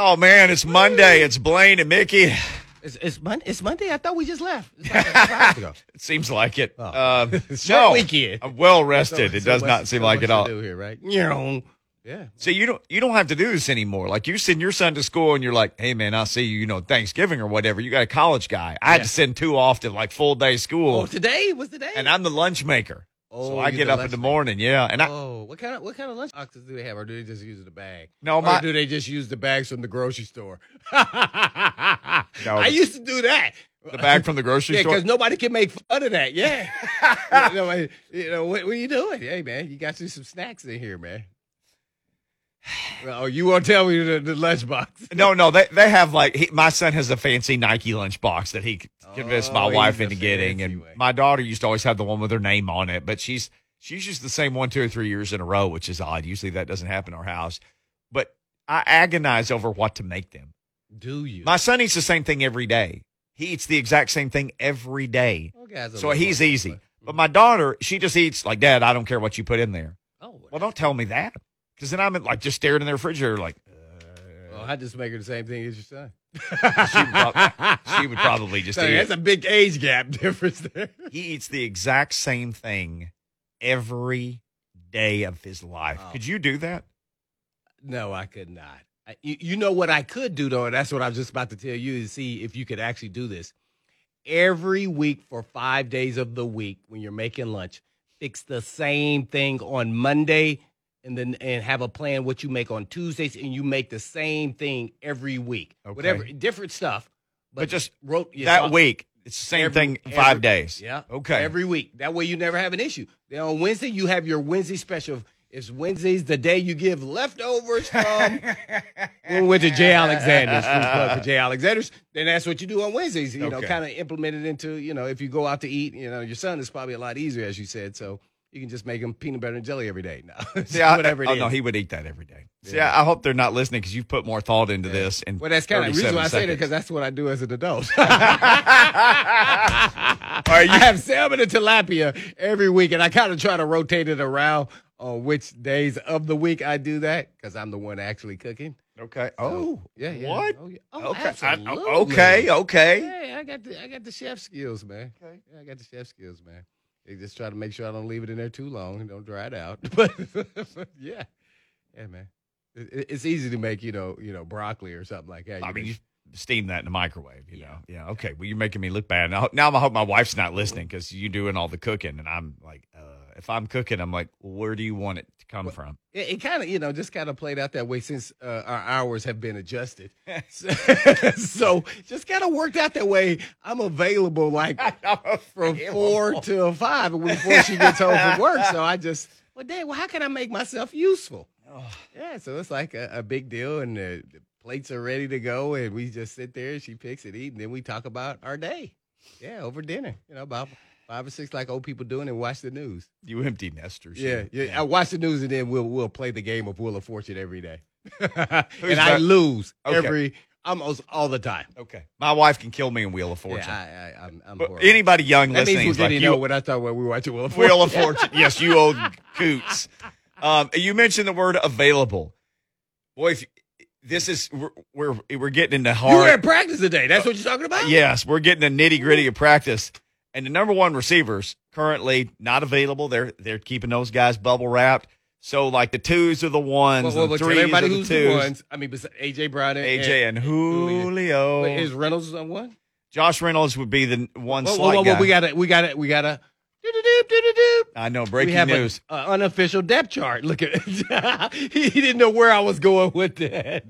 Oh man, it's Monday. It's Blaine and Mickey. It's, it's, Monday. it's Monday. I thought we just left. It's like five ago. It seems like it. Oh. Um, Short no, weekend. I'm well rested. So- it so does what's- not seem so like it all. you Do here, right? Yeah. Yeah. So you don't you don't have to do this anymore. Like you send your son to school and you're like, hey man, I'll see you, you know, Thanksgiving or whatever. You got a college guy. I had to send two off to like full day school, Oh, today was the day. and I'm the lunch maker. Oh, so I get up in the morning, yeah. And I Oh, what kind of what kind of lunch boxes do they have, or do they just use the bag? no, Or my do they just use the bags from the grocery store? No, I used to do that. the bag from the grocery Yeah, store. because nobody can make fun of that. Yeah. you know, you know, what, what are you doing? Hey, man, you got you some snacks in here, man. Oh, you won't tell me the, the lunchbox. No, no, they they have like he, my son has a fancy Nike lunchbox that he c- oh, convinced my Oh, wife he's a into getting, fancy and way. my daughter used to always have the one with her name on it, but she's she's used the same one two or three years in a row, which is odd. Usually that doesn't happen in our house, but I agonize over what to make them. Do you? My son eats the same thing every day. He eats the exact same thing every day, Well, guys are so little he's easy. but- But my daughter, she just eats like Dad. I don't care what you put in there. Oh, Well, don't tell me that, because then I'm like just staring in the refrigerator like. Uh, well, I just make her the same thing as your son. She would, prob- she would probably just So eat that's it. a big age gap difference there. He eats the exact same thing every day of his life. Oh. Could you do that? No, I could not. I, you, you know what I could do though, and that's what I was just about to tell you to see if you could actually do this. Every week for five days of the week, when you're making lunch, fix the same thing on Monday, and then and have a plan what you make on Tuesdays, and you make the same thing every week. Okay. Whatever, different stuff, But just wrote that week, it's the same Every- thing every- five days. Yeah. Okay. Every week. That way you never have an issue. Then on Wednesday, you have your Wednesday special. It's Wednesday's the day you give leftovers from when we went to Jay Alexander's. For Jay Alexander's. Then that's what you do on Wednesdays. You know, kind of implement it into, you know, if you go out to eat, you know, your son is probably a lot easier, as you said. So you can just make him peanut butter and jelly every day now. See, I- Whatever it oh, is. no, he would eat that every day. See, I, I hope they're not listening because you've put more thought into this. And well, that's kind of the reason why I say that because that's what I do as an adult. Are you- I have salmon and tilapia every week, and I kind of try to rotate it around on which days of the week I do that because I'm the one actually cooking. okay. So, Oh, yeah, yeah. What? Oh, yeah. Oh, okay. I- oh, absolutely. okay. Okay. Hey, I got the I got the chef skills, man. Okay. Yeah, I got the chef skills, man. They just try to make sure I don't leave it in there too long and don't dry it out. But yeah, yeah, man. It- it- it's easy to make, you know, you know, broccoli or something like that. I You mean, you steam that in the microwave, you know. Yeah. Okay. Well, you're making me look bad. Now, now I hope my wife's not listening because you're doing all the cooking, and I'm like, uh, if I'm cooking, I'm like, where do you want it to come from? it, it kind of, you know, just kind of played out that way since uh, our hours have been adjusted. so, so just kind of worked out that way. I'm available like from four to five before she gets home from work. So I just, well, dang, well, how can I make myself useful? Yeah, so it's like a, a big deal, and the, the plates are ready to go, and we just sit there, and she picks and eat, and then we talk about our day. Yeah, over dinner, you know, about five or six like old people doing, and watch the news. You empty nesters. Yeah, you. yeah. I watch the news, and then we'll we'll play the game of Wheel of Fortune every day, and I that? lose Okay. every almost all the time. Okay. My wife can kill me in Wheel of Fortune. Yeah, I, I, I'm, I'm horrible. anybody young that means listening we is like, didn't you, know what I thought when we watching Wheel of Fortune. Wheel of Fortune. yes, you old coots. Um, you mentioned the word available. Boy, if, this is we're, we're we're getting into hard. You were at practice today. That's what you're talking about. Yes, we're getting the nitty gritty of practice. And the number one receivers currently not available. They're they're keeping those guys bubble wrapped. So like the twos are the ones, Well, well, the well, threes everybody are the who's twos. the ones. I mean, AJ Brown and AJ and Julio. But Is Reynolds on one? Josh Reynolds would be the one whoa, whoa, guy. we got it. we got to, we got to. I know We breaking have news. an unofficial depth chart. Look at he didn't know where I was going with that.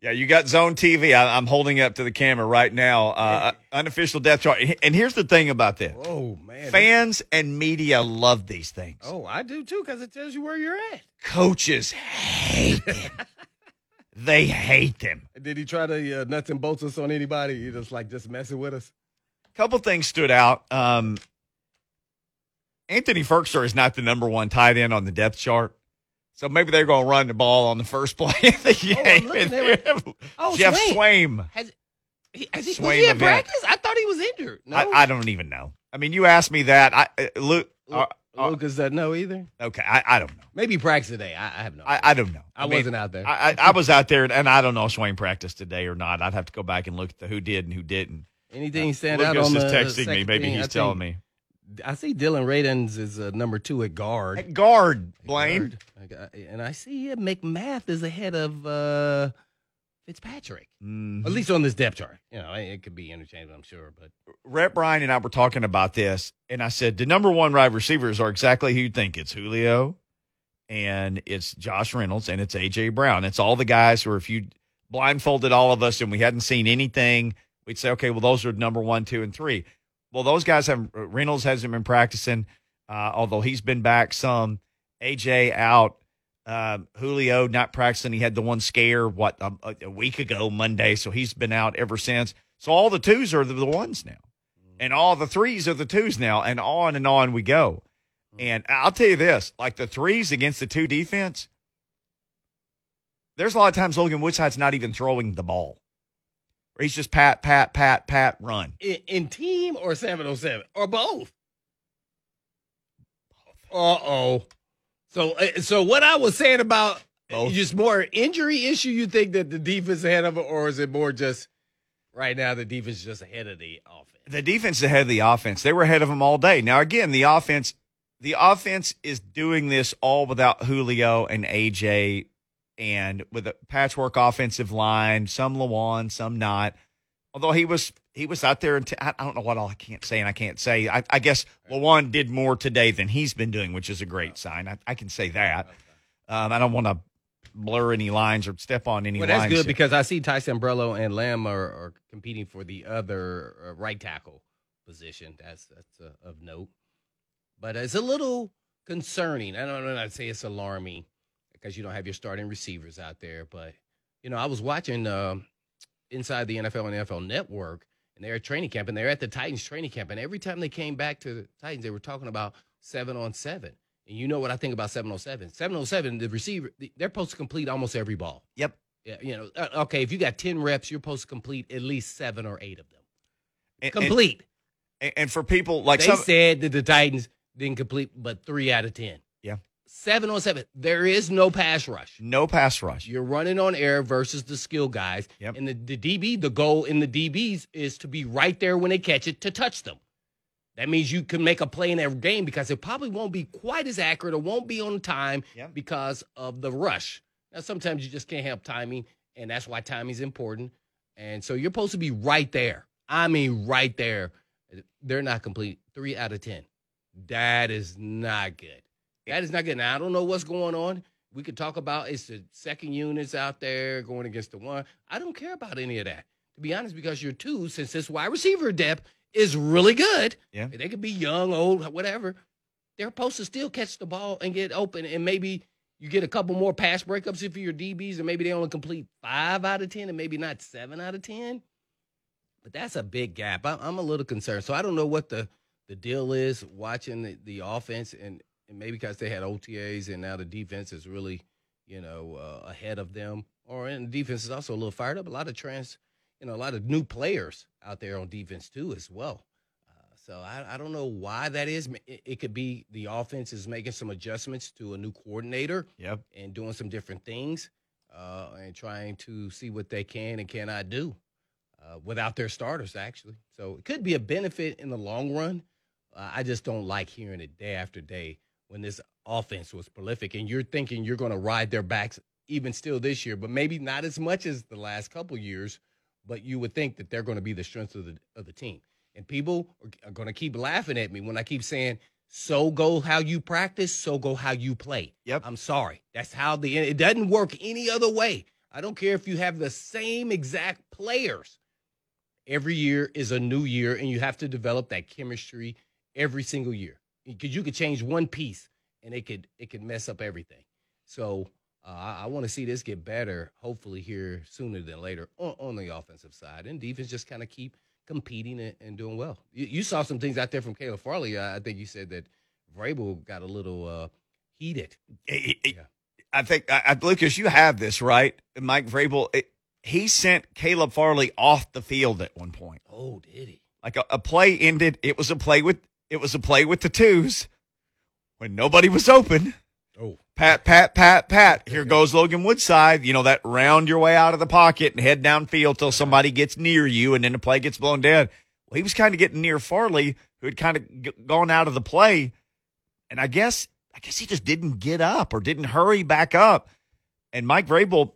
Yeah, you got Zone TV. I, I'm holding it up to the camera right now. Uh, unofficial death chart. And here's the thing about this: Oh man, fans and media love these things. Oh, I do too because it tells you where you're at. Coaches hate them. they hate them. Did he try to uh, nuts and bolts us on anybody? You just like just messing with us. A couple things stood out. Um, Anthony Firkser is not the number one tight end on the depth chart. So maybe they're going to run the ball on the first play of the I'm game. looking, they Oh, Geoff. Swaim. Has, he, has he, was he at event. practice? I thought he was injured. No, I, I don't even know. I mean, you asked me that. I, uh, Luke, uh, Uh, Lucas doesn't know either. Okay, I, I don't know. Maybe practice today. I, I have no. I, idea. I don't know. I, mean, wasn't out there. I, I, I was out there, and I don't know if Swaim practiced today or not. I'd have to go back and look at the who did and who didn't. Anything stand Lucas out on is the texting me. Maybe team? he's I telling me. I see Dillon Radunz is uh, number two at guard. At guard, Blaine. Guard. And I see McMath is ahead of uh, Fitzpatrick. Mhm. At least on this depth chart. You know, it could be interchangeable, I'm sure. But Rhett Bryan and I were talking about this, and I said the number one wide receivers are exactly who you think. It's Julio, and it's Josh Reynolds, and it's AJ Brown. It's all the guys who, are, if you blindfolded all of us and we hadn't seen anything, we'd say, okay, well, those are number one, two, and three. Well, those guys have Reynolds hasn't been practicing, uh, although he's been back some. AJ out. Um, Julio not practicing. He had the one scare what a, a week ago Monday, so he's been out ever since. So all the twos are the, the ones now, and all the threes are the twos now, and on and on we go. And I'll tell you this: like the threes against the two defense, there's a lot of times Logan Woodside's not even throwing the ball. Or he's just pat, pat, pat, pat, run. in, in team or 707 or both? Uh oh. So, uh, so what I was saying about Both. just more injury issue, you think that the defense ahead of it, or is it more just right now the defense is just ahead of the offense? the defense is ahead of the offense. They were ahead of them all day. Now again, the offense, the offense is doing this all without Julio and AJ, and with a patchwork offensive line. Some Lewan, some not. Although he was he was out there, and t- I don't know what all I can't say and I can't say. I, I guess Lewan did more today than he's been doing, which is a great sign. I, I can say that. Um, I don't want to blur any lines or step on any Well, that's lines. good because I see Ty Sambrailo and Lamm are, are competing for the other uh, right tackle position. That's that's uh, of note, but it's a little concerning. I don't know. I'd say it's alarming because you don't have your starting receivers out there. But you know, I was watching um, inside the NFL and NFL Network, and they're at training camp, and they're at the Titans training camp, and every time they came back to the Titans, they were talking about seven on seven. And you know what I think about 707. 707, the receiver, they're supposed to complete almost every ball. Yep. Yeah, you know, uh, okay, if you got 10 reps, you're supposed to complete at least seven or eight of them. And, and, Complete. and for people like they some, said that the Titans didn't complete but three out of 10. Yeah. Seven on seven. There is no pass rush. no pass rush. You're running on air versus the skill guys. Yep. And the, the DB, the goal in the DBs is to be right there when they catch it to touch them. That means you can make a play in every game because it probably won't be quite as accurate or won't be on time Yep. because of the rush. Now, sometimes you just can't help timing, and that's why timing is important. And so you're supposed to be right there. I mean, right there. They're not complete. Three out of 10. That is not good. That is not good. Now, I don't know what's going on. We could talk about it's the second units out there going against the one. I don't care about any of that, to be honest, because your two, since this wide receiver depth is really good, Yeah. they could be young, old, whatever. They're supposed to still catch the ball and get open, and maybe you get a couple more pass breakups if you're DBs, and maybe they only complete five out of ten, and maybe not seven out of ten. But that's a big gap. I'm, I'm a little concerned. So I don't know what the the deal is watching the, the offense, and, and maybe because they had OTAs and now the defense is really, you know, uh, ahead of them, or and the defense is also a little fired up. A lot of trans, you know, a lot of new players out there on defense too as well. Uh, so I, I don't know why that is. It, it could be the offense is making some adjustments to a new coordinator Yep. and doing some different things uh, and trying to see what they can and cannot do uh, without their starters, actually. So it could be a benefit in the long run. Uh, I just don't like hearing it day after day when this offense was prolific and you're thinking you're going to ride their backs even still this year, but maybe not as much as the last couple years. But you would think that they're going to be the strength of the of the team, and people are, are going to keep laughing at me when I keep saying, "So go how you practice, so go how you play." Yep. I'm sorry. That's how the it doesn't work any other way. I don't care if you have the same exact players. Every year is a new year, and you have to develop that chemistry every single year. Because you could change one piece, and it could it could mess up everything. So uh, I, I want to see this get better. Hopefully here sooner than later on, on the offensive side, and defense just kind of keep competing and, and doing well. You, you saw some things out there from Caleb Farley. Uh, I think you said that Vrabel got a little uh, heated. It- it- Yeah. I think, I, I, Lucas, you have this right. Mike Vrabel, it, he sent Caleb Farley off the field at one point. Oh, did he? Like a, a play ended. It was a play with it was a play with the twos. when nobody was open. Oh, Pat, pat, pat, pat. Here goes Logan Woodside. You know, that round your way out of the pocket and head downfield till somebody gets near you and then the play gets blown dead. Well, he was kind of getting near Farley, who had kind of g- gone out of the play. And I guess, I guess he just didn't get up or didn't hurry back up. And Mike Vrabel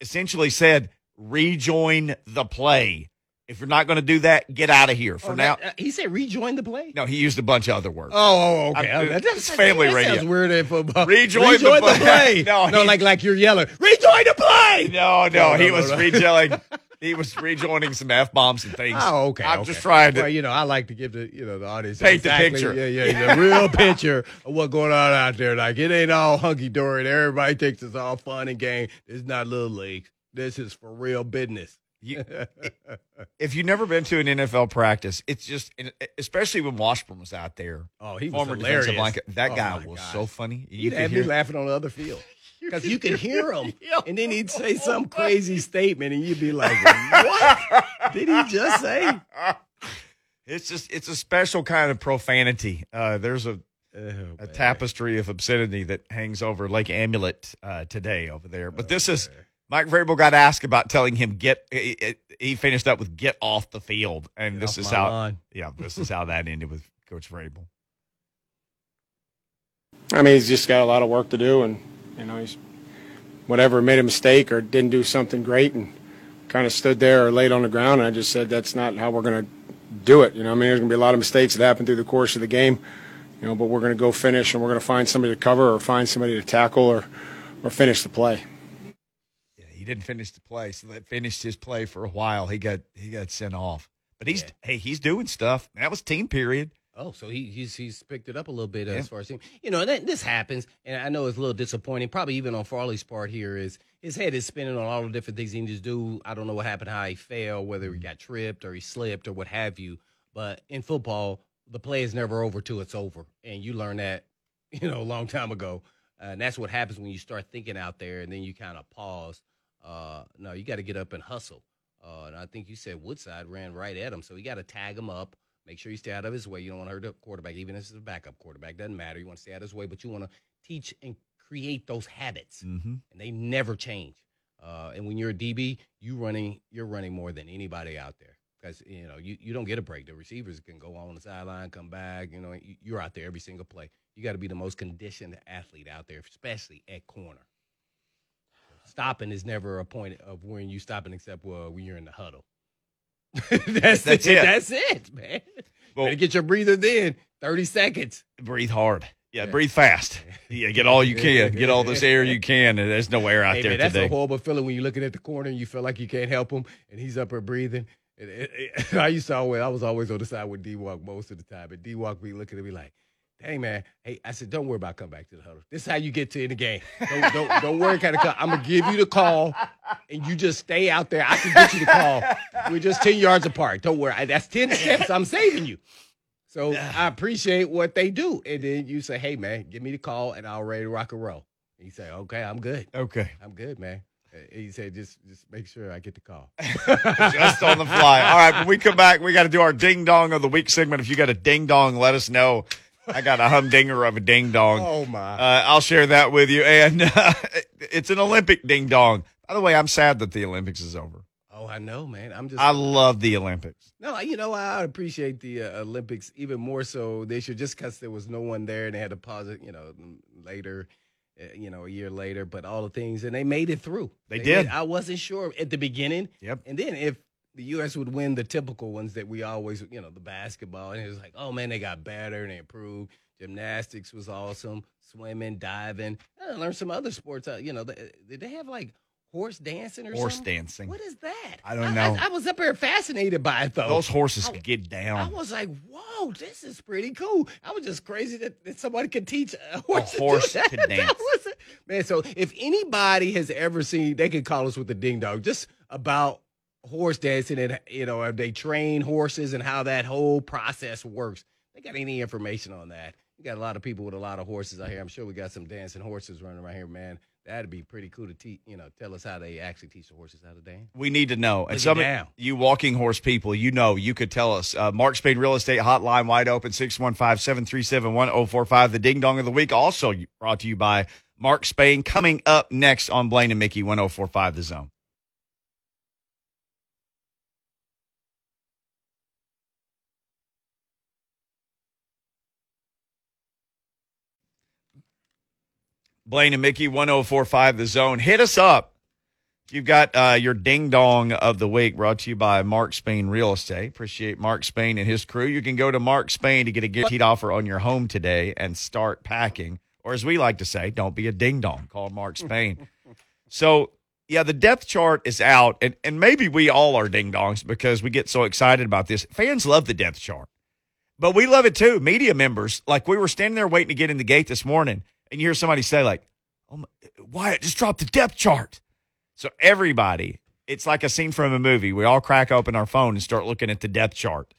essentially said, rejoin the play. If you're not going to do that, get out of here. For Oh, now, that- uh, he said rejoin the play. no, he used a bunch of other words. Oh, oh, okay. I'm- Oh, that- it's family that radio. Sounds weird in football. Rejoin the play. play. No, no, he- like like you're yelling. Rejoin the play. No, no, No, he no, was no. rejoining. He was rejoining some f bombs and things. Oh, okay. I'm okay. just trying to. Well, you know, I like to give the you know the audience Paint the picture. Yeah, yeah, the real picture of what's going on out there. Like it ain't all hunky dory. Everybody thinks it's all fun and game. It's not little league. This is for real business. You- if you've never been to an NFL practice, it's just, especially when Washburn was out there, oh, he was hilarious. line. That Oh, guy was gosh. so funny. You He'd have me laughing on the other field because you could hear him, and then he'd say some crazy statement, and you'd be like, "What did he just say?" it's just, it's a special kind of profanity. Uh, there's a, Oh, a tapestry of obscenity that hangs over Lake Amulet uh, today over there. But this is. Mike Vrabel got asked about telling him get. He, he finished up with get off the field, and Get this is how. lawn. Yeah, this is how that ended with Coach Vrabel. I mean, he's just got a lot of work to do, and you know, he's whatever made a mistake or didn't do something great, and kind of stood there or laid on the ground. And I just said that's not how we're going to do it. You know, I mean, there's going to be a lot of mistakes that happen through the course of the game, you know, but we're going to go finish, and we're going to find somebody to cover or find somebody to tackle or or finish the play. Didn't finish the play, so that finished his play for a while. He got he got sent off, but he's Yeah. hey he's doing stuff. That was team period. Oh, so he he's he's picked it up a little bit Yeah. as far as him. You know, that, this happens, and I know it's a little disappointing. Probably even on Farley's part here is his head is spinning on all the different things he needs to do. I don't know what happened, how he fell, whether he got tripped or he slipped or what have you. But in football, the play is never over till it's over, and you learn that you know a long time ago. Uh, and that's what happens when you start thinking out there, and then you kind of pause. Uh, no, you got to get up and hustle. Uh, and I think you said Woodside ran right at him, so you got to tag him up. Make sure you stay out of his way. You don't want to hurt the quarterback, even if it's a backup quarterback. Doesn't matter. You want to stay out of his way, but you want to teach and create those habits, Mm-hmm. and they never change. Uh, and when you're a DB, you running, you're running more than anybody out there because you know you, you don't get a break. The receivers can go on the sideline, come back. You know you, you're out there every single play. You got to be the most conditioned athlete out there, especially at corner. Stopping is never a point of when you stopping, except uh, when you're in the huddle. that's, That's it. it. That's it, man. Well- Better get your breather then. Thirty seconds. Breathe hard. Yeah, Yeah. breathe fast. Yeah, get all you can. Get all this air you can. And there's no air out Hey, there man, that's today. a horrible feeling when you're looking at the corner and you feel like you can't help him, and he's up there breathing. And it, it, I used to always, I was always on the side with D Walk most of the time, and D Walk be looking at me like, "Dang man, hey," I said, "Don't worry about coming back to the huddle. This is how you get to in the game. Don't don't, don't worry, kind of. I'm gonna give you the call, and you just stay out there. I can get you the call. We're just ten yards apart. Don't worry. That's ten steps. I'm saving you." So I appreciate what they do, and then you say, "Hey man, give me the call, and I'll ready to rock and roll." And you say, "Okay, I'm good." okay. I'm good, man. He said, just just make sure I get the call. Just on the fly. All right, when we come back, we got to do our ding dong of the week segment. If you got a ding dong, let us know. I got a humdinger of a ding dong. Oh my! Uh, I'll share that with you. And uh, it's an Olympic ding dong. By the way, I'm sad that the Olympics is over. oh, I know, man. I'm just I love the Olympics. no, you know, I appreciate the uh, Olympics even more so this year, just because there was no one there and they had to pause it, you know, later, uh, you know, a year later. But all the things, and they made it through. They did. I wasn't sure at the beginning, Yep. and then if the U.S. would win the typical ones that we always, you know, the basketball, and it was like, oh man, they got better and they improved. Gymnastics was awesome, swimming, diving. I learned some other sports. Uh, you know, they, did they have like horse dancing or Horse something? dancing. What is that? I don't know. I, I, was up there fascinated by it though. Those horses I- could get down. I was like, "Whoa, this is pretty cool." I was just crazy that, that somebody could teach a horse, to do horse to That dance. man. So if anybody has ever seen, they could call us with the ding dong just about horse dancing and you know if they train horses and how that whole process works. They got any information on that? We got a lot of people with a lot of horses out here. I'm sure we got some dancing horses running around here, man. That'd be pretty cool to teach. You know, tell us how they actually teach the horses how to dance. We need to know. And some of you walking horse people, you know, you could tell us. Uh, Mark Spain Real Estate Hotline wide open 615 737 1045. The Ding Dong of the Week also brought to you by Mark Spain. Coming up next on Blaine and Mickey 1045 The Zone. Blaine and Mickey 1045 The Zone. Hit us up. You've got uh, your ding dong of the week brought to you by Mark Spain Real Estate. Appreciate Mark Spain and his crew. You can go to Mark Spain to get a guaranteed offer on your home today and start packing. Or as we like to say, don't be a ding dong. Call Mark Spain. so, yeah, the depth chart is out, and, and maybe we all are ding dongs because we get so excited about this. Fans love the depth chart, but we love it too. Media members, like we were standing there waiting to get in the gate this morning, and you hear somebody say, like, oh, my, Wyatt just dropped the depth chart. So everybody, it's like a scene from a movie. We all crack open our phone and start looking at the depth chart.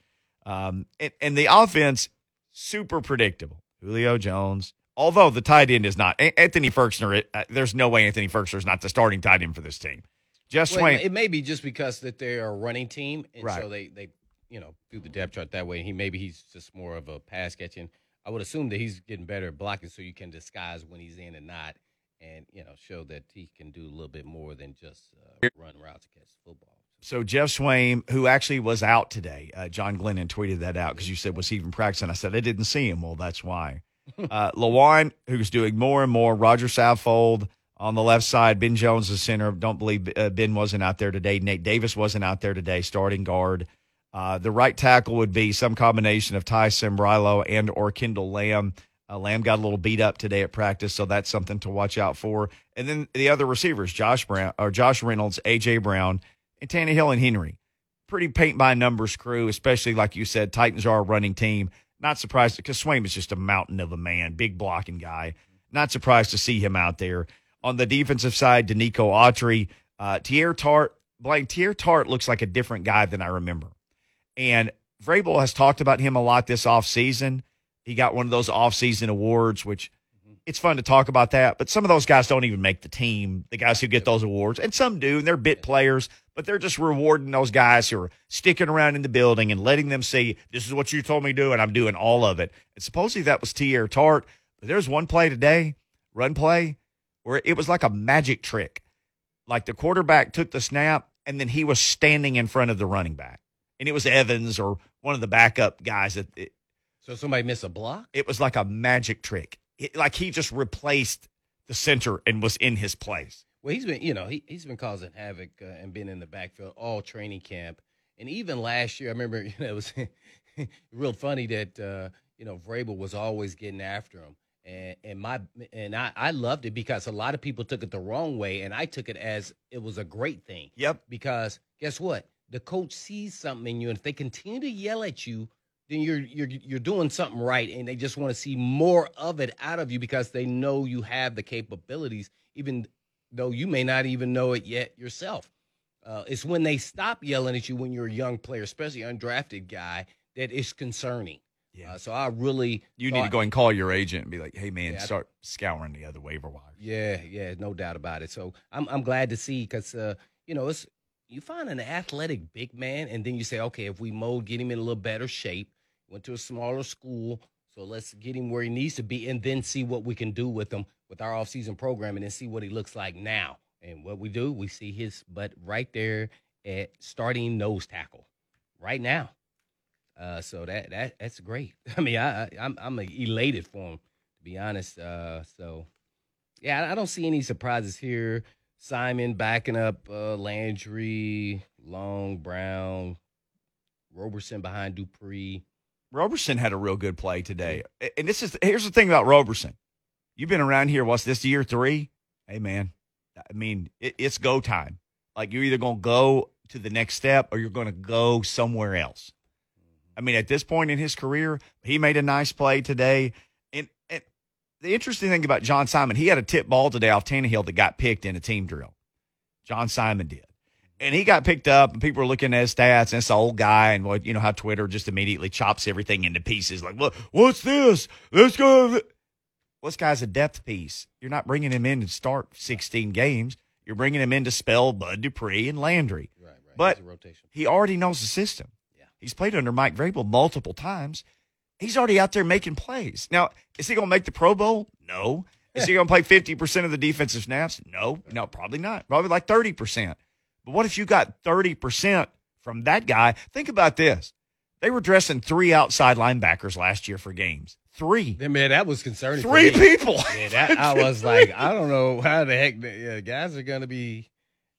Um, and, and the offense, super predictable. Julio Jones, although the tight end is not. Anthony Firkser, uh, there's no way Anthony Firkser is not the starting tight end for this team. Just Well, Swaim, it may be just because that they are a running team, and Right. so they they you know do the depth chart that way. He maybe he's just more of a pass catching. I would assume that he's getting better at blocking, so you can disguise when he's in and not, and you know show that he can do a little bit more than just uh, run routes and catch the football. So Geoff Swaim, who actually was out today, uh, John Glennon tweeted that out because you said was he even practicing? I said I didn't see him. Well, that's why. Uh, Lewan, who's doing more and more. Rodger Saffold on the left side. Ben Jones, the center. Don't believe uh, Ben wasn't out there today. Nate Davis wasn't out there today. Starting guard. Uh, the right tackle would be some combination of Ty Sambrailo and or Kendall Lamm. Uh, Lamm got a little beat up today at practice, so that's something to watch out for. And then the other receivers, Josh Brown or Josh Reynolds, AJ Brown, and Tannehill and Henry. Pretty paint by numbers crew, especially like you said, Titans are a running team. Not surprised because Swaim is just a mountain of a man, big blocking guy. Not surprised to see him out there. On the defensive side, Denico Autry, uh, Teair Tart, Blaine Teair Tart looks like a different guy than I remember. And Vrabel has talked about him a lot this offseason. He got one of those offseason awards, which mm-hmm. it's fun to talk about that. But some of those guys don't even make the team, the guys who get those awards. And some do, and they're bit players, but they're just rewarding those guys who are sticking around in the building and letting them see this is what you told me to do, and I'm doing all of it. And supposedly that was Teair Tart. But there's one play today, run play, where it was like a magic trick. Like the quarterback took the snap, and then he was standing in front of the running back. And it was Evans or one of the backup guys that it, So somebody missed a block. it was like a magic trick. It, like he just replaced the center and was in his place. Well, he's been, you know, he, he's been causing havoc uh, and been in the backfield all training camp. And even last year, I remember, you know, it was real funny that, uh, you know, Vrabel was always getting after him. And, and my and I, I loved it because a lot of people took it the wrong way, and I took it as it was a great thing. Yep. Because guess what? The coach sees something in you, and if they continue to yell at you, then you're you're you're doing something right, and they just want to see more of it out of you because they know you have the capabilities, even though you may not even know it yet yourself. Uh, it's when they stop yelling at you when you're a young player, especially undrafted guy, that is concerning. Yeah. Uh, so I really You need to go and call your agent and be like, hey, man, Yeah, I- start scouring the other waiver wires. Yeah, yeah, no doubt about it. So I'm I'm glad to see because uh, you know it's you find an athletic big man, and then you say, okay, if we mold, get him in a little better shape. Went to a smaller school, so let's get him where he needs to be, and then see what we can do with him with our offseason program, and see what he looks like now. And what we do, we see his butt right there at starting nose tackle, right now. Uh, so that that that's great. I mean, I, I I'm I'm elated for him to be honest. Uh, so yeah, I don't see any surprises here. Simon backing up uh, Landry, Long, Brown, Roberson behind Dupree. Roberson had a real good play today. And this is here's the thing about Roberson. You've been around here, what's this year three? Hey man, I mean, it, it's go time. Like you're either gonna go to the next step or you're gonna go somewhere else. I mean, at this point in his career, he made a nice play today. The interesting thing about John Simon, he had a tip ball today off Tannehill that got picked in a team drill. John Simon did. And he got picked up, and people were looking at his stats, and it's the old guy, and what you know how Twitter just immediately chops everything into pieces. Like, what? What's this? Let's go. Well, this guy's a depth piece. You're not bringing him in to start 16 games. You're bringing him in to spell Bud Dupree and Landry. Right, right. But he already knows the system. Yeah. He's played under Mike Vrabel multiple times. He's already out there making plays. Now, is he going to make the Pro Bowl? No. Is he going to play 50% of the defensive snaps? No. No, probably not. Probably like 30%. But what if you got 30% from that guy? Think about this. They were dressing three outside linebackers last year for games. Three. Yeah, man, that was concerning. Three people. Yeah, that, I was like, I don't know how the heck the guys are going to be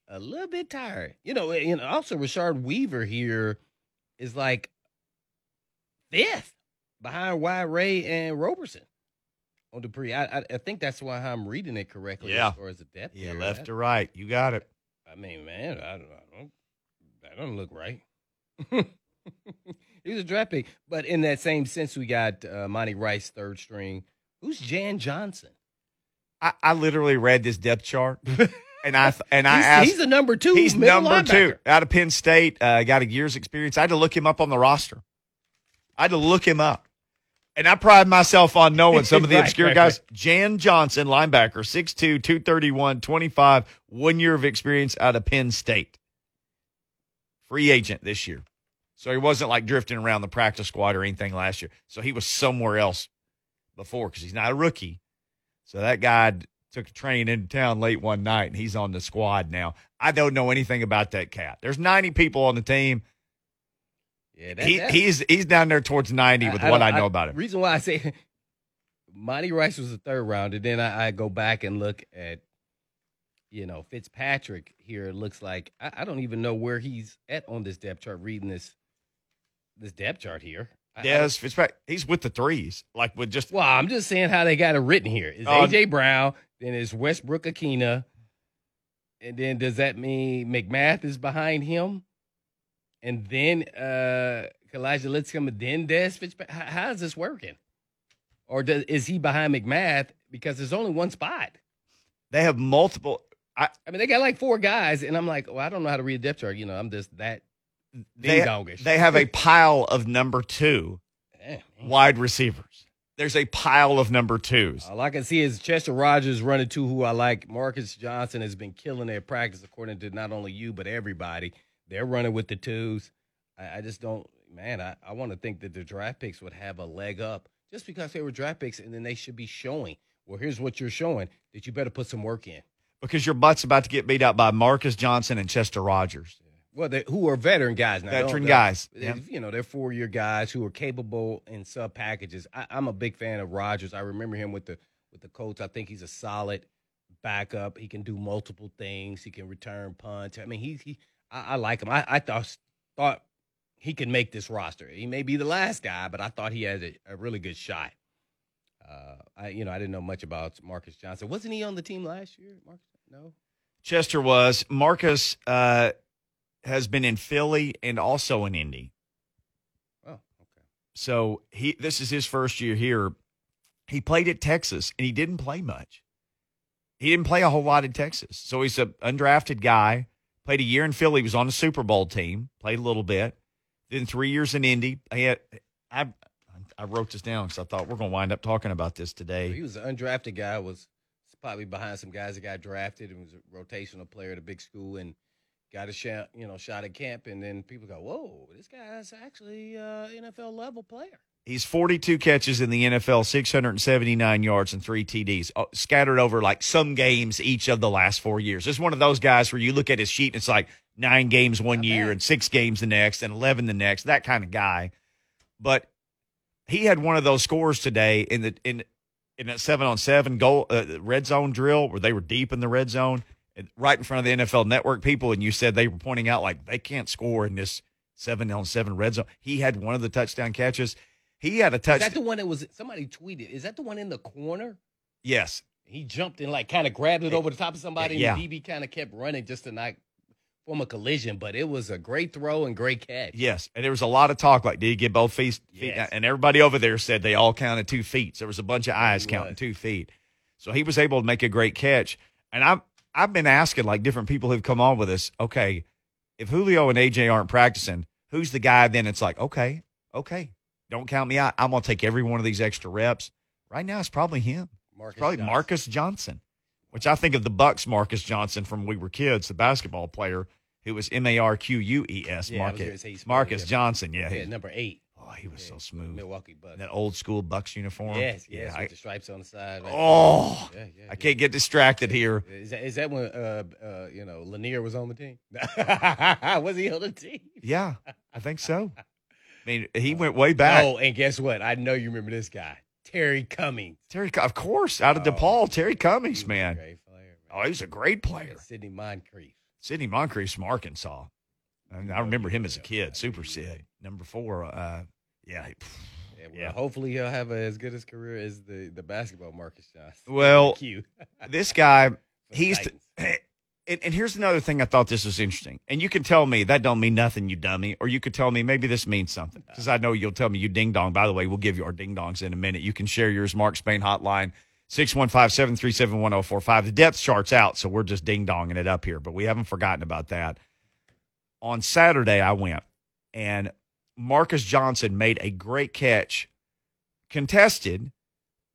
a little bit tired. You know, and also Rashard Weaver here is like fifth behind Y Ray and Roberson on Dupree. I, I I think that's why I'm reading it correctly Yeah. as far as the depth. Yeah, there. left That- or right. You got it. I mean, man, I don't, I don't that doesn't look right. he was a draft pick, but in that same sense, we got uh, Monty Rice third string. Who's Jan Johnson? I, I literally read this depth chart, and I and I he's, asked. he's the number two. He's number two out of Penn State. Uh, got a year's experience. I had to look him up on the roster. I had to look him up. And I pride myself on knowing some of the Right, obscure right, guys. Jan Johnson, linebacker, 6'2, 231, 25, one year of experience out of Penn State. Free agent this year. So he wasn't like drifting around the practice squad or anything last year. So he was somewhere else before because he's not a rookie. So that guy took a train into town late one night and he's on the squad now. I don't know anything about that cat. There's 90 people on the team. Yeah, that, He, that- he's he's down there towards 90 with what I, know about him. Reason why I say Monty Rice was the third round, and then I, I go back and look at, you know, Fitzpatrick here. It looks like I, I don't even know where he's at on this depth chart. Reading this, this depth chart here. I- I Yes, Fitzpatrick. He's with the threes, like with just Well, I'm just saying how they got it written here. Is uh, It's Oh, AJ Brown, then it's Westbrook-Ikhine, and then does that mean McMath is behind him? And then uh Elijah Litscomb and then Dez Fitzpatrick. How, how is this working? Or does, is he behind McMath because there's only one spot? they have multiple. I I mean, they got like four guys, and I'm like, well, I don't know how to read a depth chart. You know, I'm just that they, they have a pile of number two Damn, wide receivers. There's a pile of number twos. All I can see is Chester Rogers running two, who I like. Marcus Johnson has been killing their practice, according to not only you, but everybody. They're running with the twos. I, I just don't, man, I, I want to think that the draft picks would have a leg up just because they were draft picks, and then they should be showing, well, here's what you're showing, that you better put some work in. because your butt's about to get beat out by Marcus Johnson and Chester Rogers. Well, they, who are veteran guys now. Veteran guys, yeah. You know, they're four year guys who are capable in sub packages. I, I'm a big fan of Rogers. I remember him with the with the Colts. I think he's a solid backup. He can do multiple things. He can return punts. I mean, he he. I, I like him. I, I thought thought he could make this roster. He may be the last guy, but I thought he had a, a really good shot. Uh, I you know I didn't know much about Marcus Johnson. Wasn't he on the team last year? Marcus? No. Chester was. Marcus uh, has been in Philly and also in Indy. Oh, okay. So he this is his first year here. He played at Texas and he didn't play much. He didn't play a whole lot in Texas. So he's an undrafted guy. Played a year in Philly. Was on the Super Bowl team. Played a little bit. Then three years in Indy. He had, I I wrote this down because I thought we're going to wind up talking about this today. he was an undrafted guy. Was probably behind some guys that got drafted and was a rotational player at a big school and got a shot, you know, shot at camp. And then people go, "Whoa, this guy's actually uh, NFL level player." He's 42 catches in the NFL, 679 yards and three TDs, uh, scattered over like some games each of the last four years. It's one of those guys where you look at his sheet and it's like nine games one Not year bad. and six games the next and 11 the next, that kind of guy. But he had one of those scores today in the in in that seven on seven goal uh, red zone drill where they were deep in the red zone right in front of the NFL Network people, and you said they were pointing out like they can't score in this seven on seven red zone. He had one of the touchdown catches. He had a touch. Is that the one that was somebody tweeted? Is that the one in the corner? yes, He jumped and like kind of grabbed it over the top of somebody, Yeah. and DB kind of kept running just to not form a collision. But it was a great throw and great catch. yes, and there was a lot of talk like, did he get both feet? feet? Yes. And everybody over there said they all counted two feet. So there was a bunch of eyes He counting was. two feet. So he was able to make a great catch. And I've I've been asking like different people who've come on with us. Okay, if Julio and AJ aren't practicing, who's the guy? Then it's like, okay, okay, don't count me out. I'm gonna take every one of these extra reps. Right now, it's probably him. Marcus probably Johnson. Marcus Johnson, which I think of the Bucks Marques Johnson from we were kids, the basketball player who was M A R Q U E S. Yeah, I was gonna Marcus Marcus. Johnson. Yeah, Yeah, number eight. oh, he was Yeah, so smooth. Milwaukee Bucks. That old school Bucks uniform. Yes, yes, Yeah, I- with the stripes on the side. right? oh, yeah, yeah, I can't get distracted here. Is that, is that when uh uh you know Lanier was on the team? was he on the team? Yeah, I think so. I mean, he went way back. Oh, and guess what? I know you remember this guy, Terry Cummings. Terry, of course, out of Oh. DePaul, Terry He Cummings, was man. great player. Oh, he's a great player. Sidney Moncrief. Sidney Moncrief from Arkansas. And I Oh, remember him as a kid, super Sid. Number four, uh, yeah. he- Yeah, well, Yeah. hopefully he'll have a, as good as career as the the basketball Marques Johnson. Well. This guy, the he's. And, and here's another thing I thought this was interesting. And you can tell me that don't mean nothing, you dummy. Or you could tell me maybe this means something. Because I know you'll tell me you ding dong. By the way, we'll give you our ding dongs in a minute. You can share yours, Mark Spain hotline, 615 737 1045. The depth chart's out, so we're just ding donging it up here, but we haven't forgotten about that. On Saturday, I went, and Marcus Johnson made a great catch, contested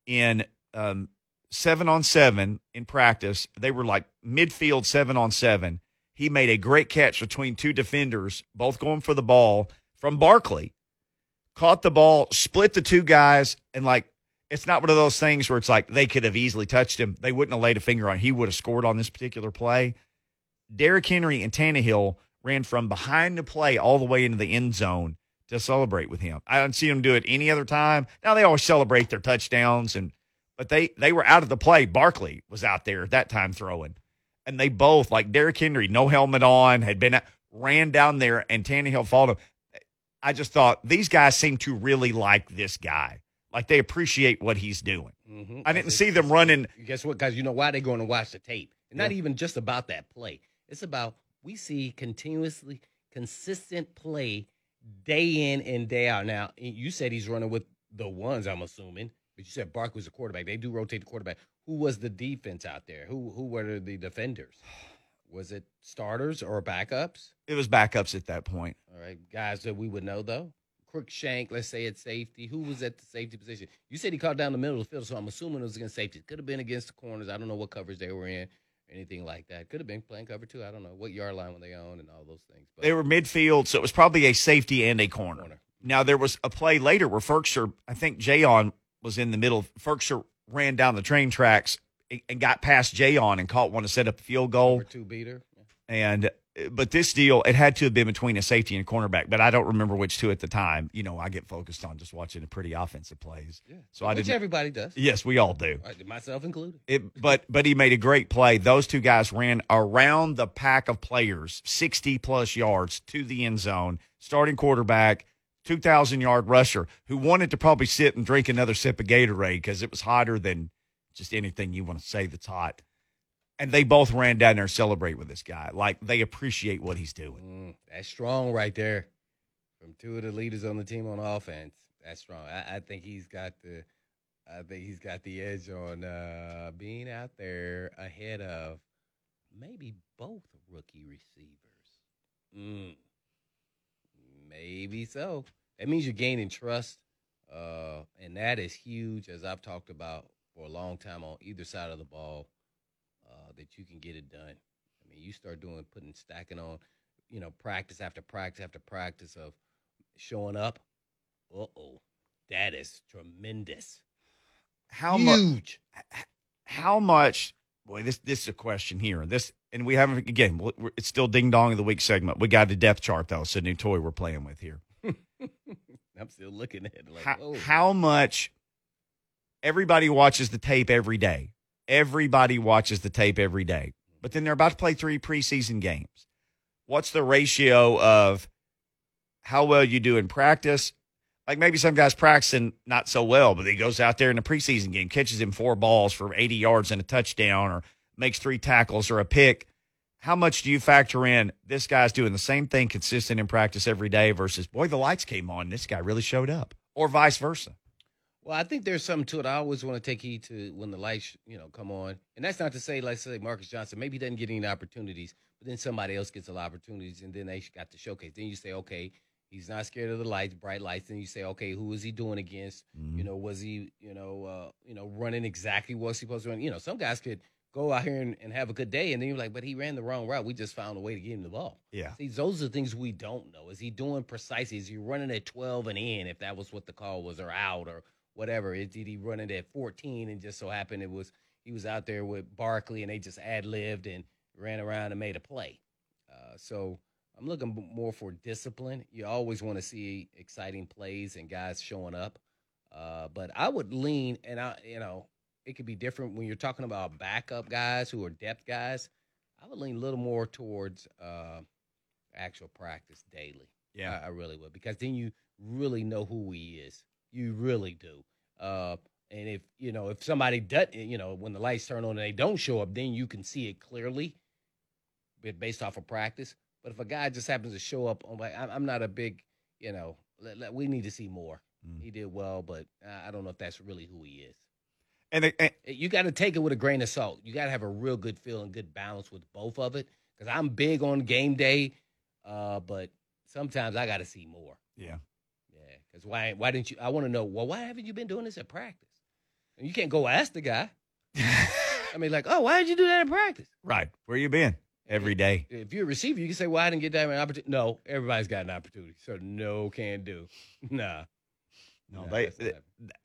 in um, seven on seven in practice. They were like midfield seven on seven. He made a great catch between two defenders, both going for the ball from Barkley. Caught the ball, split the two guys, and like it's not one of those things where it's like they could have easily touched him. They wouldn't have laid a finger on. He would have scored on this particular play. Derrick Henry and Tannehill ran from behind the play all the way into the end zone to celebrate with him. I don't see them do it any other time. Now they always celebrate their touchdowns and but they they were out of the play. Barkley was out there at that time throwing, and they both like Derrick Henry, no helmet on, had been ran down there, and Tannehill followed him. I just thought these guys seem to really like this guy, like they appreciate what he's doing. Mhm. I didn't see them running. Guess what, guys? You know why they're going to watch the tape? It's not Yeah. even just about that play. It's about we see continuously consistent play day in and day out. Now you said he's running with the ones. I'm assuming, but you said Bark was the quarterback. They do rotate the quarterback. Who was the defense out there? Who who were the defenders? Was it starters or backups? It was backups at that point. All right, guys that we would know though. Cruikshank, let's say at safety. Who was at the safety position? You said he caught down the middle of the field, so I'm assuming it was against safety. Could have been against the corners. I don't know what coverage they were in, or anything like that. Could have been playing cover two. I don't know what yard line were they on and all those things. But They were midfield, so it was probably a safety and a corner. corner. Now there was a play later where Firkser, I think Jayon was in the middle. Firkser ran down the train tracks and- got past Jayon and caught one to set up a field goal. Cover two beater. And but this deal, it had to have been between a safety and a cornerback, but I don't remember which two at the time. You know, I get focused on just watching the pretty offensive plays. Yeah. So I Which didn't. everybody does. Yes, we all do. Uh, myself included. It, but but he made a great play. Those two guys ran around the pack of players, sixty plus yards to the end zone. Starting quarterback, two thousand yard rusher, who wanted to probably sit and drink another sip of Gatorade because it was hotter than just anything you want to say that's hot. And they both ran down there and celebrate with this guy, like they appreciate what he's doing. Mm, that's strong right there. From two of the leaders on the team on offense. That's strong. I, I think he's got the I think he's got the edge on uh, being out there ahead of maybe both rookie receivers. Mm, maybe so. That means you're gaining trust. Uh, and that is huge, as I've talked about for a long time on either side of the ball, uh, that you can get it done. I mean, you start doing putting stacking on, you know, practice after practice after practice of showing up. Uh oh, that is tremendous. How much? Huge. how much boy this this is a question here. This and we haven't again it's still ding dong of the week segment. We got the depth chart though. It's a new toy we're playing with here. I'm still looking at it like, how, how much everybody watches the tape every day. Everybody watches the tape every day. But then they're about to play three preseason games. What's the ratio of how well you do in practice like maybe some guys practicing not so well, but he goes out there in the preseason game, catches him four balls for 80 yards and a touchdown, or makes three tackles or a pick. How much do you factor in this guy's doing the same thing consistent in practice every day versus, boy, the lights came on, this guy really showed up, or vice versa? Well, I think there's something to it. I always want to take heed to when the lights, you know, come on. And that's not to say, like say Marcus Johnson, maybe he doesn't get any opportunities, but then somebody else gets a lot of opportunities, and then they got to showcase. Then you say, okay, He's not scared of the lights, bright lights. And you say, okay, who is he doing against? Mhm. You know, was he, you know, uh, you know, running exactly what he's supposed to run? You know, some guys could go out here and, and have a good day, and then you're like, but he ran the wrong route. We just found a way to get him the ball. Yeah. See, those are things we don't know. Is he doing precisely? Is he running at 12 and in, if that was what the call was, or out, or whatever? Is, did he run it at 14 and just so happened it was he was out there with Barkley and they just ad libbed and ran around and made a play? Uh, so I'm looking more for discipline. You always want to see exciting plays and guys showing up. Uh, but I would lean, and I, you know, it could be different when you're talking about backup guys who are depth guys. I would lean a little more towards uh, actual practice daily. Yeah. I, I really would because then you really know who he is. You really do. Uh, and if you know if somebody does, you know, when the lights turn on and they don't show up, then you can see it clearly, based off of practice. But if a guy just happens to show up, I'm like, I'm not a big, you know, we need to see more. Mm. He did well, but I I don't know if that's really who he is. And, and You got to take it with a grain of salt. You got to have a real good feel and good balance with both of it. Because I'm big on game day, uh, but sometimes I got to see more. yeah. Yeah. Because why? Why didn't you? I want to know. Well, why haven't you been doing this at practice? And you can't go ask the guy. I mean, like, oh, why did you do that in practice? right. Where you been? Every day. If you're a receiver, you can say, "Well, I didn't get that opportunity." No, everybody's got an opportunity, so no can do. Nah. No, Nah, they,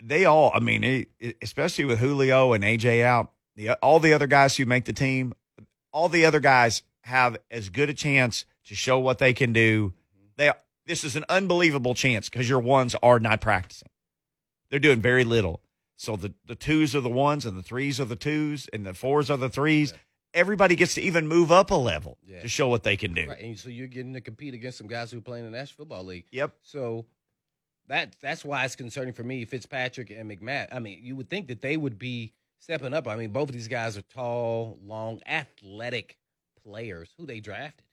they all. I mean, it, it- especially with Julio and AJ out, the all the other guys who make the team, all the other guys have as good a chance to show what they can do. Mm-hmm. They this is an unbelievable chance because your ones are not practicing. They're doing very little. So the the twos are the ones, and the threes are the twos, and the fours are the threes. Yeah. Everybody gets to even move up a level Yeah. to show what they can do. Right, and so you're getting to compete against some guys who are playing in the National Football League. Yep. So that that's why it's concerning for me, Fitzpatrick and McMath. I mean, you would think that they would be stepping up. I mean, both of these guys are tall, long, athletic players who they drafted.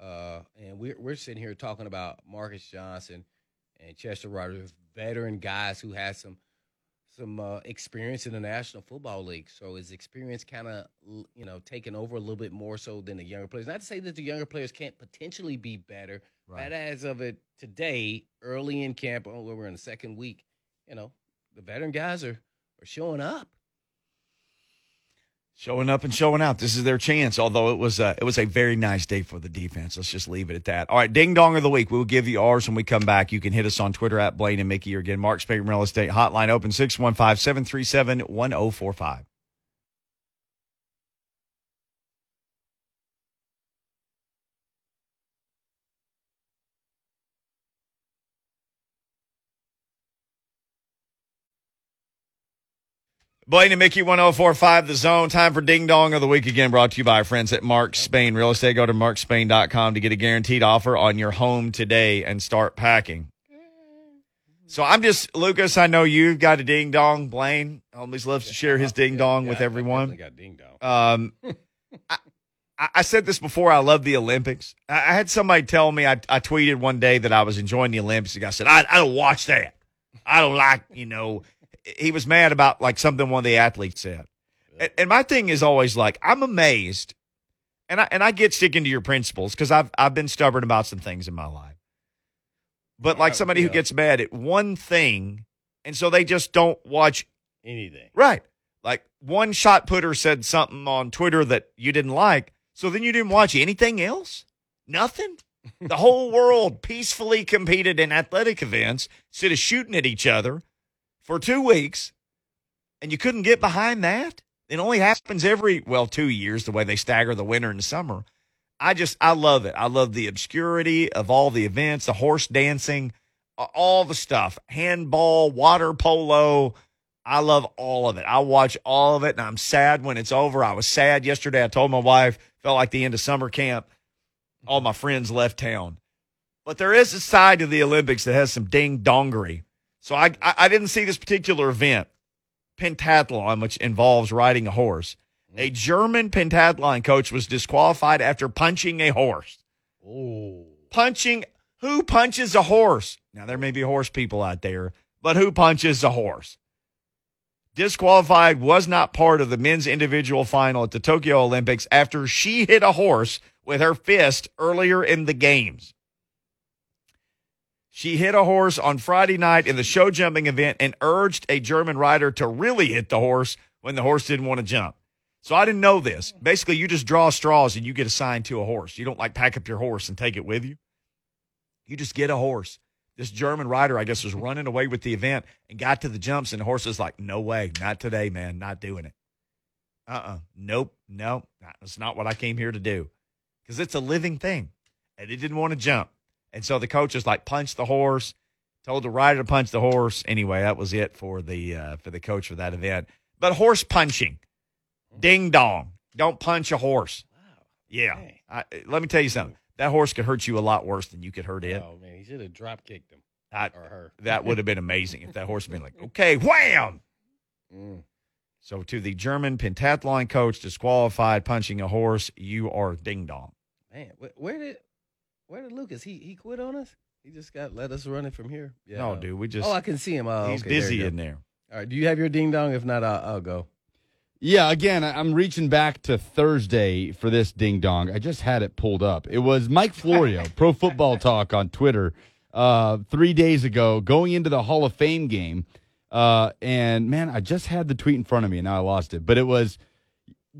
Uh, and we're we're sitting here talking about Marcus Johnson and Chester Rogers, veteran guys who had some some uh, experience in the National Football League. So his experience kind of you know taking over a little bit more so than the younger players? Not to say that the younger players can't potentially be better, Right. but as of it today, early in camp, oh, we're in the second week. You know, the veteran guys are are showing up. Showing up and showing out. This is their chance. Although it was a, it was a very nice day for the defense. Let's just leave it at that. All right, ding dong of the week. We'll give you ours when we come back. You can hit us on Twitter at Blaine and Mickey or again Mark Spain Real Estate Hotline open 615-737-1045. Blaine and Mickey 1045 The Zone. Time for Ding Dong of the Week again, brought to you by our friends at Mark Spain Real Estate. Go to markspain.com to get a guaranteed offer on your home today and start packing. So I'm just, Lucas, I know you've got a ding dong. Blaine always loves to share his ding dong Yeah, with everyone. definitely got ding dong. Um, I, I I said this before. I love the Olympics. I, I had somebody tell me. I, I tweeted one day that I was enjoying the Olympics. The guy said, "I, I don't watch that. I don't like." You know, he was mad about like something one of the athletes said. And, and my thing is always like, I'm amazed, and I and I get sticking to your principles because I've I've been stubborn about some things in my life. But like somebody who gets mad at one thing, and so they just don't watch Anything. Right. Like one shot putter said something on Twitter that you didn't like. So then you didn't watch anything else? Nothing? The whole world peacefully competed in athletic events instead of shooting at each other for two weeks. And you couldn't get behind that? It only happens every, well, two years, the way they stagger the winter and the summer. I just, I love it. I love the obscurity of all the events, the horse dancing, all the stuff, handball, water polo. I love all of it. I watch all of it, and I'm sad when it's over. I was sad yesterday. I told my wife, felt like the end of summer camp. All my friends left town. But there is a side to the Olympics that has some ding dongery. So I, I, I didn't see this particular event, pentathlon, which involves riding a horse. A mm. German pentathlon coach was disqualified after punching a horse. Oh. Punching, who punches a horse? Now, there may be horse people out there, but who punches a horse? Disqualified was not part of the men's individual final at the Tokyo Olympics after she hit a horse with her fist earlier in the games. She hit a horse on Friday night in the show jumping event and urged a German rider to really hit the horse when the horse didn't want to jump. So I didn't know this. Basically, you just draw straws and you get assigned to a horse. You don't like pack up your horse and take it with you. You just get a horse. This German rider, I guess, was running away with the event and got to the jumps, and the horse was like, "No way, not today, man, not doing it." Uh uh-uh. uh nope, no, that's not what I came here to do, because it's a living thing, and it didn't want to jump, and so the coach was like, "Punch the horse," told the rider to punch the horse. Anyway, that was it for the uh, for the coach for that event. But horse punching, ding dong, don't punch a horse. Wow. Yeah, I, let me tell you something that horse could hurt you a lot worse than you could hurt it. Oh man, he should have drop kicked him I, or her. That would have been amazing if that horse had been like, okay, wham. Mm. So to the German pentathlon coach disqualified punching a horse, you are ding dong. Man, where did where did Lucas? He he quit on us. He just got let us run it from here. Yeah. No, dude, we just. Oh, I can see him. Oh, he's okay, busy there in there. All right, do you have your ding dong? If not, I'll, I'll go. Yeah, again, I'm reaching back to Thursday for this ding dong. I just had it pulled up. It was Mike Florio, Pro Football Talk on Twitter, uh, three days ago, going into the Hall of Fame game. Uh, and man, I just had the tweet in front of me and now I lost it. But it was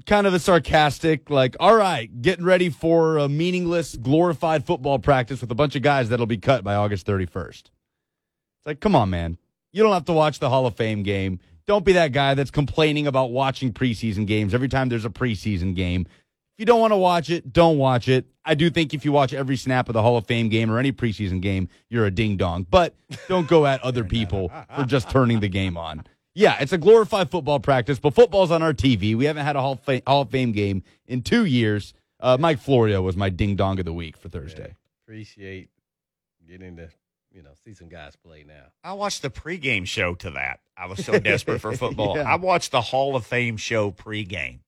kind of a sarcastic, like, all right, getting ready for a meaningless, glorified football practice with a bunch of guys that'll be cut by August 31st. It's like, come on, man. You don't have to watch the Hall of Fame game. Don't be that guy that's complaining about watching preseason games every time there's a preseason game. If you don't want to watch it, don't watch it. I do think if you watch every snap of the Hall of Fame game or any preseason game, you're a ding dong. But don't go at other people for just turning the game on. Yeah, it's a glorified football practice, but football's on our TV. We haven't had a Hall of Fame, Hall of Fame game in two years. Uh, Mike Florio was my ding dong of the week for Thursday. Yeah, appreciate getting to you know, see some guys play now. I watched the pregame show to that. I was so desperate for football. yeah. I watched the Hall of Fame show pregame.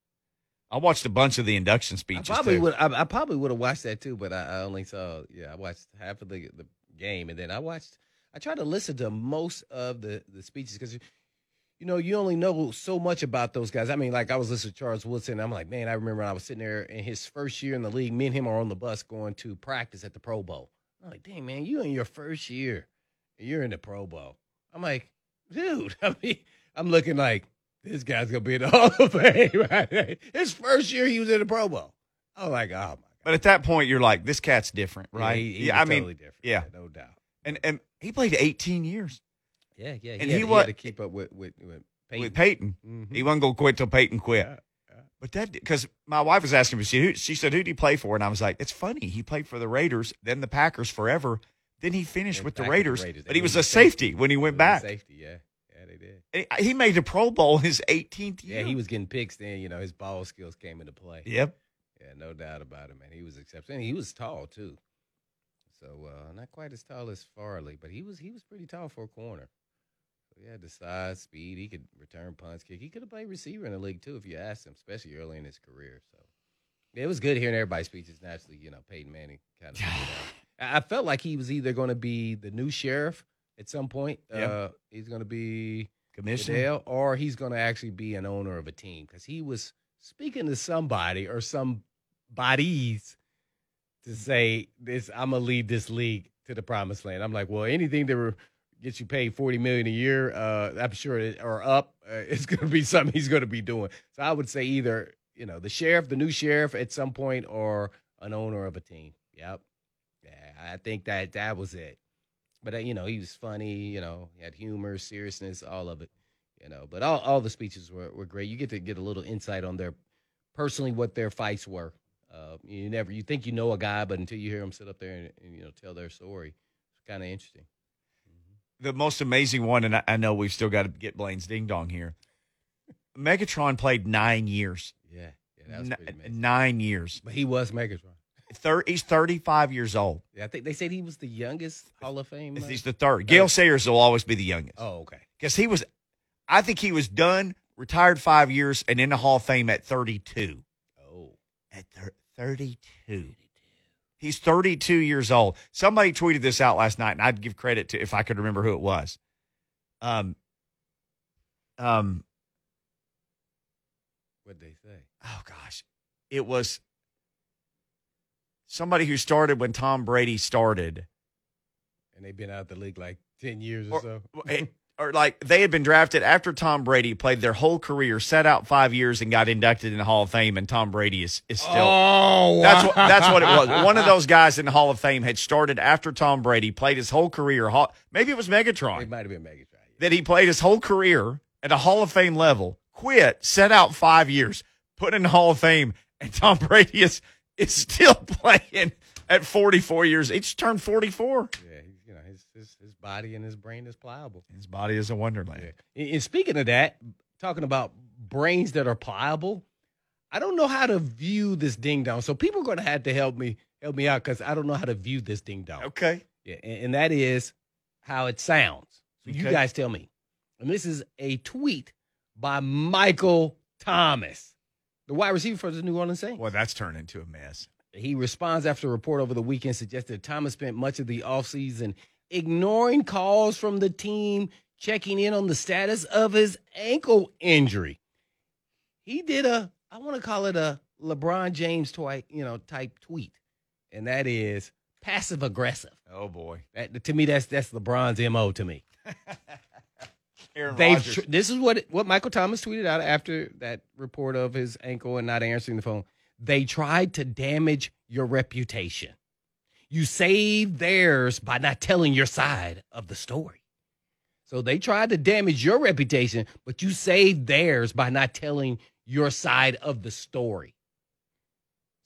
I watched a bunch of the induction speeches. I probably too. would. I, I, probably would have watched that too, but I, I, only saw. Yeah, I watched half of the the game, and then I watched. I tried to listen to most of the the speeches because, you know, you only know so much about those guys. I mean, like I was listening to Charles Woodson. I'm like, man, I remember I was sitting there in his first year in the league. Me and him are on the bus going to practice at the Pro Bowl. I'm like, dang, man, you in your first year, you're in the Pro Bowl. I'm like, dude, I mean, I'm looking like this guy's gonna be in the Hall of Fame. Right? His first year, he was in the Pro Bowl. I'm like, oh my god. But at that point, you're like, this cat's different, right? Yeah, he, he yeah I totally mean, different. Yeah. yeah, no doubt. And and he played 18 years. Yeah, yeah. He and had, he, was to keep up with with, with Peyton. With Peyton, mm-hmm. he wasn't gonna quit till Peyton quit. Yeah. But that because my wife was asking me, she, she said, "Who do you play for?" And I was like, "It's funny. He played for the Raiders, then the Packers forever, then he finished with the Raiders, the Raiders, but he was a safety, when he went back. Safety, yeah, yeah, they did. He made the Pro Bowl his 18th year. Yeah, he was getting picks then. You know, his ball skills came into play. Yep. Yeah, no doubt about it, man. He was exceptional. He was tall too. So uh, not quite as tall as Farley, but he was he was pretty tall for a corner. So he had the size, speed. He could return punts, kick. He could have played receiver in the league too if you asked him, especially early in his career. So yeah, it was good hearing everybody's speeches. Naturally, you know, Peyton Manning kind of. I felt like he was either going to be the new sheriff at some point. Yep. Uh, he's going to be commissioner, or he's going to actually be an owner of a team because he was speaking to somebody or some bodies to say this. I'm gonna lead this league to the promised land. I'm like, well, anything that gets you paid forty million a year, uh, I'm sure, it, or up, uh, it's going to be something he's going to be doing. So I would say either you know the sheriff, the new sheriff at some point, or an owner of a team. Yep. yeah, I think that that was it. But uh, you know, he was funny. You know, he had humor, seriousness, all of it. You know, but all all the speeches were were great. You get to get a little insight on their personally what their fights were. Uh, you never you think you know a guy, but until you hear him sit up there and, and you know tell their story, it's kind of interesting. The most amazing one, and I, I know we've still got to get Blaine's ding dong here. Megatron played nine years. Yeah, yeah, that was N- nine years. But he was Megatron. Thir- he's 35 years old. Yeah, I think they said he was the youngest Hall of Fame. He's the third. Gale Sayers will always be the youngest. Oh, okay. Because he was, I think he was done, retired five years, and in the Hall of Fame at 32. Oh. At thir- 32. 32. He's 32 years old. Somebody tweeted this out last night, and I'd give credit to if I could remember who it was. Um, um, what'd they say? Oh gosh, it was somebody who started when Tom Brady started. And they've been out the league like ten years or, so. Or like they had been drafted after Tom Brady played their whole career, sat out five years, and got inducted in the Hall of Fame. And Tom Brady is, is still. Oh, That's what that's what it was. One of those guys in the Hall of Fame had started after Tom Brady, played his whole career. Maybe it was Megatron. It Megatron might have been Megatron. that he played his whole career at a Hall of Fame level, quit, set out five years, put in the Hall of Fame, and Tom Brady is is still playing at 44 years. Each turned 44. Yeah, he's, you know, his, his body and his brain is pliable. His body is a wonderland. Yeah. And, speaking of that, talking about brains that are pliable, I don't know how to view this ding dong. So people are going to have to help me help me out because I don't know how to view this ding dong. Okay. Yeah, and, and that is how it sounds. So you guys tell me. And this is a tweet by Michael Thomas, the wide receiver for the New Orleans Saints. Well, that's turned into a mess. He responds after a report over the weekend suggested Thomas spent much of the offseason ignoring calls from the team, checking in on the status of his ankle injury. He did a, I want to call it a LeBron James twi- you know, type tweet. And that is passive aggressive. Oh boy. That, to me, that's that's LeBron's MO to me. Aaron They've tr- this is what what Michael Thomas tweeted out after that report of his ankle and not answering the phone. They tried to damage your reputation. You saved theirs by not telling your side of the story. So they tried to damage your reputation, but you saved theirs by not telling your side of the story.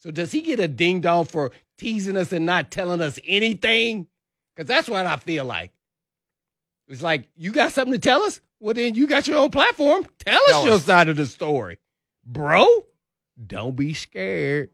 So does he get a ding dong for teasing us and not telling us anything? Because that's what I feel like. It's like, you got something to tell us? Well, then you got your own platform. Tell us Tell your side of the story. Bro, don't be scared.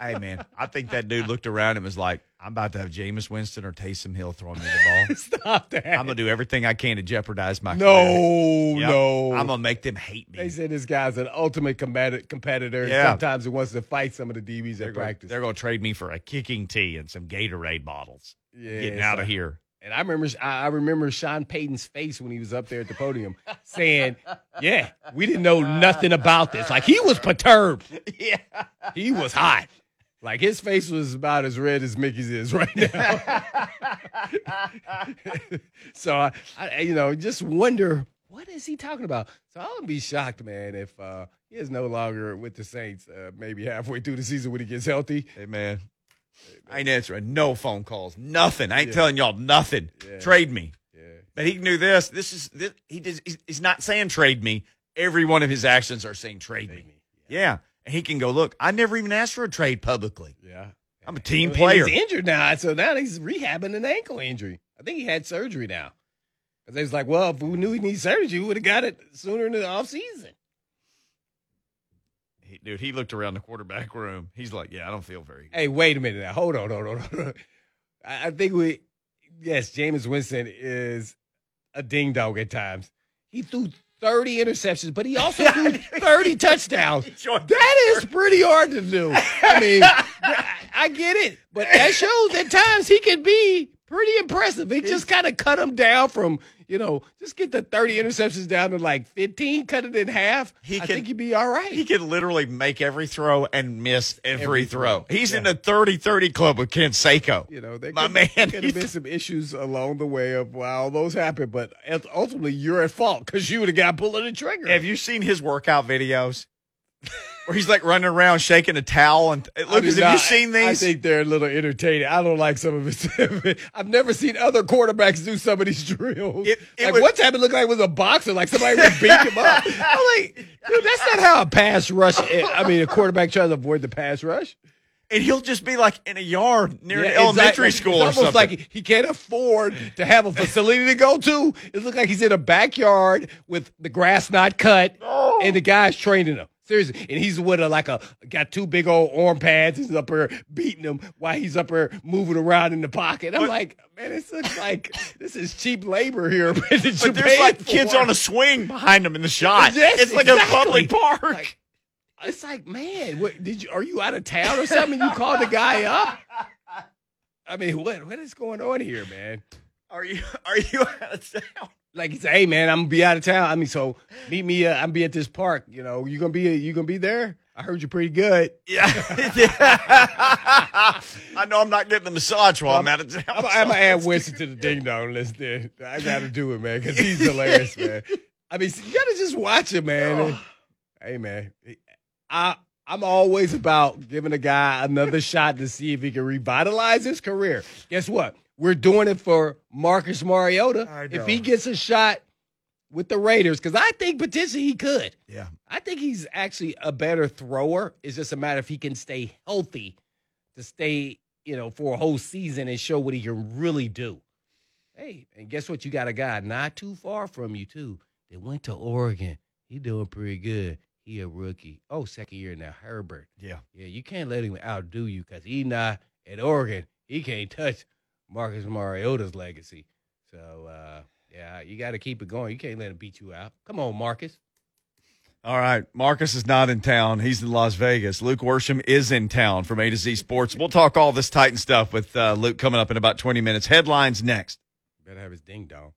Hey man, I think that dude looked around and was like, "I'm about to have Jameis Winston or Taysom Hill throwing me the ball. Stop that. I'm gonna do everything I can to jeopardize my no, Yep. no. I'm gonna make them hate me." they said this guy's an ultimate competi- competitor. Yeah. Sometimes he wants to fight some of the DBs They're at gonna, practice. they're gonna trade me for a kicking tee and some Gatorade bottles. yeah, Getting out so- of here. And I remember, I I remember Sean Payton's face when he was up there at the podium saying, "Yeah, we didn't know nothing about this. Like he was perturbed. yeah. He was hot. Like his face was about as red as Mickey's is right now. so I, I, you know, just wonder what is he talking about. So I'll be shocked, man, if uh, he is no longer with the Saints. Uh, maybe halfway through the season when he gets healthy. Hey man, I ain't answering no phone calls. Nothing. I ain't Yeah. telling y'all nothing. Yeah. Trade me. Yeah. But he knew this. This is this, he does. He's, not saying trade me. Every one of his actions are saying trade me. Yeah, and he can go. Look, I never even asked for a trade publicly. Yeah. I'm a team And player. He's injured now, so now he's rehabbing an ankle injury. I think he had surgery now. Because they was like, well, if we knew he needed surgery, we would have got it sooner in the offseason. Dude, he looked around the quarterback room. He's like, "Yeah, I don't feel very." good. Hey, wait a minute now. Hold on, hold on, hold on. I I think we, yes, Jameis Winston is a ding dong at times. He threw 30 interceptions, but he also threw 30 touchdowns. That is pretty hard to do. I mean, I, I get it, but that shows at times he can be pretty impressive. He just kind of cut him down from, you know, just get the 30 interceptions down to like 15, cut it in half. He I can- think he'd be all right. He can literally make every throw and miss every, Every throw. throw. He's in the 30-30 club with Ken Seiko. You know, there My could, man, could have been some issues along the way of wow, those happen, but ultimately you're at fault because you would have got pulling the trigger. Have you seen his workout videos? Where he's like running around shaking a towel and Lucas, do have you not- seen I think they're a little entertaining. I don't like some of it. I've never seen other quarterbacks do some of these drills. It- it like would- one time it looked like it was a boxer, like somebody was beating him up. I'm like, dude, that's not how a pass rush. I mean, a quarterback tries to avoid the pass rush. and he'll just be like in a yard near Yeah, an elementary school It's or almost something. like he can't afford to have a facility to go to. It looks like he's in a backyard with the grass not cut, and the guy's training him. Seriously, and he's with a like a got two big old arm pads. He's up there beating him while he's up there moving around in the pocket. I'm But- like, man, this looks like this is cheap labor here. But, but there's like kids on a swing behind him in the shot. Yes, it's like exactly. a public park. Like, It's like, man, what did you? Are you out of town or something? You called the guy up. I mean, what what is going on here, man? are you are you out of town? Like he said, hey man, I'm gonna be out of town. I mean, so meet me. Uh, I'm be at this park. You know, you gonna be you gonna be there? I heard you're pretty good. Yeah. I know I'm not getting the massage while I'm, I'm out of town. I'm, I'm gonna add Winston to the ding dong list. There, I got to do it, man, because he's hilarious, man. I mean, you gotta just watch it, man. Hey, man, I I'm always about giving a guy another shot to see if he can revitalize his career. Guess what? We're doing it for Marcus Mariota. If he gets a shot with the Raiders, because I think potentially he could. Yeah. I think he's actually a better thrower. It's just a matter if he can stay healthy to stay, you know, for a whole season and show what he can really do. Hey, and guess what? You got a guy not too far from you, too. They went to Oregon. He doing pretty good. He a rookie. Oh, second year now, Herbert. Yeah. Yeah, you can't let him outdo you because he not at Oregon. He can't touch Marcus Mariota's legacy. So, uh, yeah, you got to keep it going. You can't let him beat you out. Come on, Marcus. All right. Marcus is not in town. He's in Las Vegas. Luke Worsham is in town from A to Z Sports. We'll talk all this Titan stuff with uh, Luke coming up in about 20 minutes. Headlines next. Better have his ding dong.